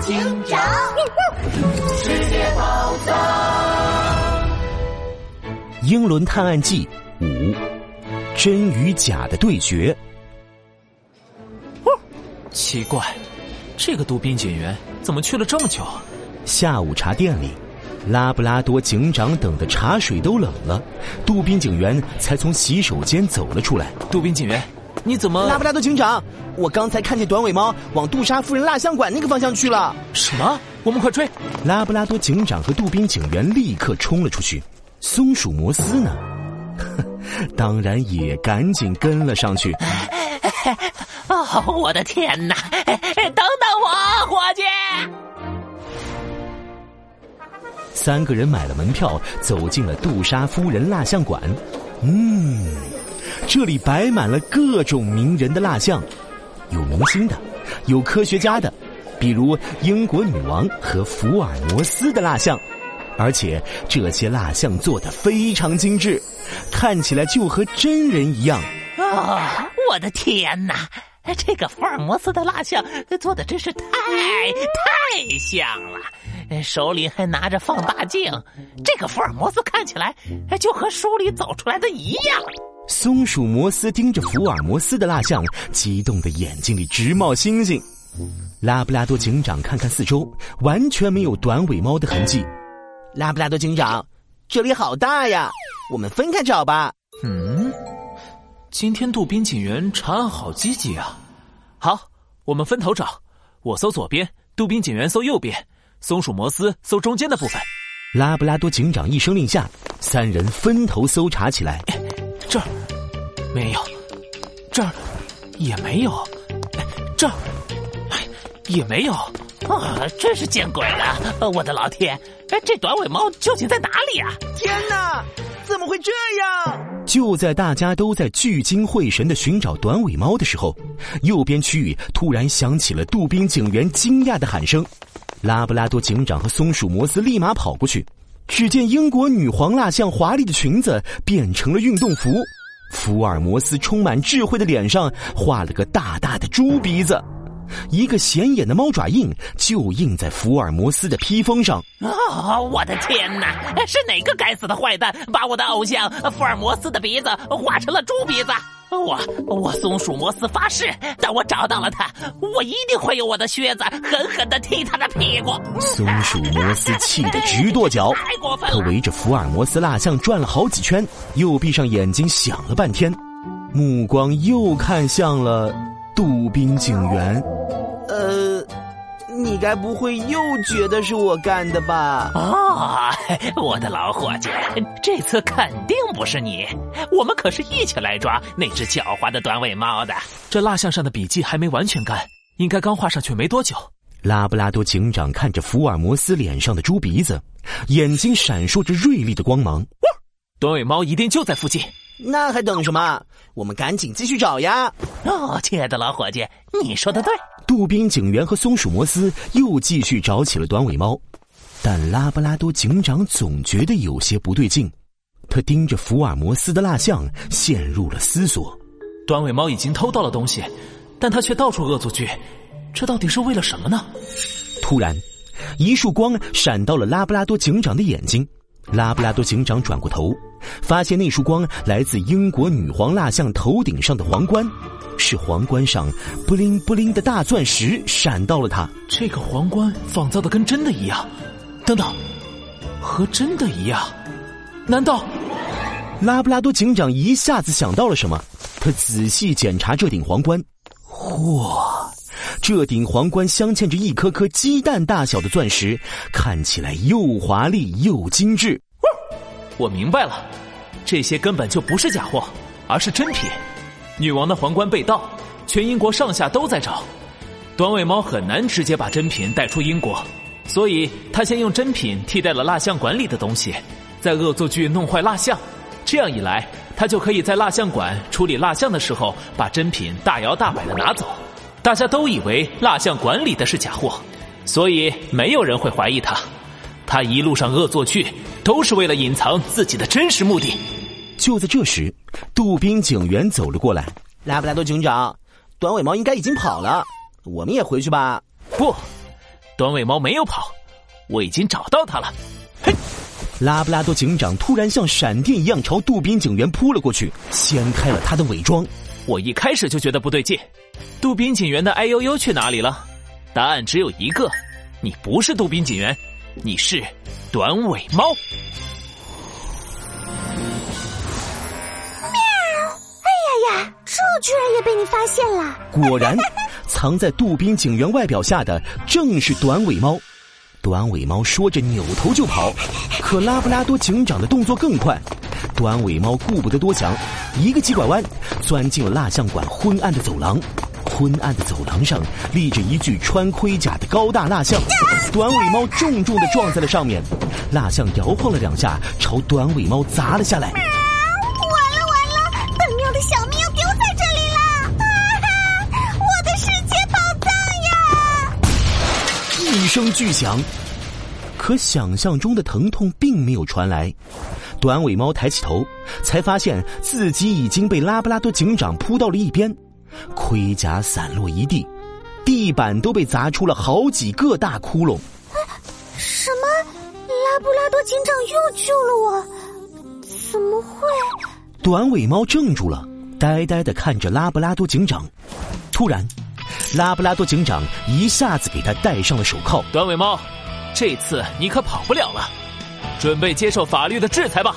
警长，世界宝藏，《英伦探案记》五，真与假的对决。哦奇怪，这个杜宾警员怎么去了这么久？下午茶店里，拉布拉多警长等的茶水都冷了，杜宾警员才从洗手间走了出来。杜宾警员，你怎么？拉布拉多警长，我刚才看见短尾猫往杜莎夫人蜡像馆那个方向去了。什么？我们快追！拉布拉多警长和杜宾警员立刻冲了出去。松鼠摩斯呢？当然也赶紧跟了上去。哦，我的天哪！等等我，伙计！三个人买了门票，走进了杜莎夫人蜡像馆。嗯，这里摆满了各种名人的蜡像，有明星的，有科学家的，比如英国女王和福尔摩斯的蜡像。而且这些蜡像做的非常精致，看起来就和真人一样。啊，我的天哪！这个福尔摩斯的蜡像做的真是太太像了，手里还拿着放大镜。这个福尔摩斯看起来就和书里走出来的一样。松鼠摩斯盯着福尔摩斯的蜡像，激动的眼睛里直冒星星。拉布拉多警长看看四周，完全没有短尾猫的痕迹。拉布拉多警长，这里好大呀，我们分开找吧。嗯。今天杜宾警员查案好积极啊！好，我们分头找，我搜左边，杜宾警员搜右边，松鼠摩斯搜中间的部分。拉布拉多警长一声令下，三人分头搜查起来。没有，这儿也没有，这儿也没有。啊，真是见鬼了！我的老天，这短尾猫究竟在哪里啊？天哪，怎么会这样？就在大家都在聚精会神的寻找短尾猫的时候，右边区域突然响起了杜宾警员惊讶的喊声。拉布拉多警长和松鼠摩斯立马跑过去，只见英国女皇蜡像华丽的裙子变成了运动服，福尔摩斯充满智慧的脸上画了个大大的猪鼻子。一个显眼的猫爪印就印在福尔摩斯的披风上。啊！我的天哪！是哪个该死的坏蛋把我的偶像福尔摩斯的鼻子画成了猪鼻子？我我松鼠摩斯发誓，等我找到了他，我一定会用我的靴子狠狠的踢他的屁股。松鼠摩斯气得直跺脚，太过分了！他围着福尔摩斯蜡像转了好几圈，又闭上眼睛想了半天，目光又看向了杜宾警员。呃，你该不会又觉得是我干的吧？啊，我的老伙计，这次肯定不是你。我们可是一起来抓那只狡猾的短尾猫的。这蜡像上的笔记还没完全干，应该刚画上去没多久。拉布拉多警长看着福尔摩斯脸上的猪鼻子，眼睛闪烁着锐利的光芒。短尾猫一定就在附近。那还等什么？我们赶紧继续找呀！哦，亲爱的老伙计，你说的对。杜宾警员和松鼠摩斯又继续找起了短尾猫，但拉布拉多警长总觉得有些不对劲。他盯着福尔摩斯的蜡像，陷入了思索。短尾猫已经偷到了东西，但他却到处恶作剧，这到底是为了什么呢？突然，一束光闪到了拉布拉多警长的眼睛。拉布拉多警长转过头，发现那束光来自英国女皇蜡像头顶上的皇冠。是皇冠上布灵布灵的大钻石闪到了他。这个皇冠仿造的跟真的一样。等等，和真的一样？难道？拉布拉多警长一下子想到了什么，他仔细检查这顶皇冠。嚯，这顶皇冠镶嵌着一颗颗鸡蛋大小的钻石，看起来又华丽又精致。我明白了，这些根本就不是假货，而是真品。女王的皇冠被盗，全英国上下都在找。短尾猫很难直接把真品带出英国，所以他先用真品替代了蜡像馆里的东西，再恶作剧弄坏蜡像。这样一来，他就可以在蜡像馆处理蜡像的时候，把真品大摇大摆的拿走。大家都以为蜡像馆里的是假货，所以没有人会怀疑他。他一路上恶作剧，都是为了隐藏自己的真实目的。就在这时，杜宾警员走了过来。拉布拉多警长，短尾猫应该已经跑了，我们也回去吧。不，短尾猫没有跑，我已经找到它了。嘿，拉布拉多警长突然像闪电一样朝杜宾警员扑了过去，掀开了他的伪装。我一开始就觉得不对劲，杜宾警员的哎呦呦去哪里了？答案只有一个，你不是杜宾警员，你是短尾猫。喵！哎呀呀这居然也被你发现了！果然，藏在杜宾警员外表下的正是短尾猫。短尾猫说着扭头就跑，可拉布拉多警长的动作更快。短尾猫顾不得多想，一个急拐弯，钻进了蜡像馆昏暗的走廊。昏暗的走廊上立着一具穿盔甲的高大蜡像，短尾猫重重的撞在了上面，蜡像摇晃了两下，朝短尾猫砸了下来。一声巨响，可想象中的疼痛并没有传来。短尾猫抬起头，才发现自己已经被拉布拉多警长扑到了一边，盔甲散落一地，地板都被砸出了好几个大窟窿。什么？拉布拉多警长又救了我？怎么会？短尾猫怔住了，呆呆的看着拉布拉多警长。突然。拉布拉多警长一下子给他戴上了手铐。短尾猫，这次你可跑不了了，准备接受法律的制裁吧。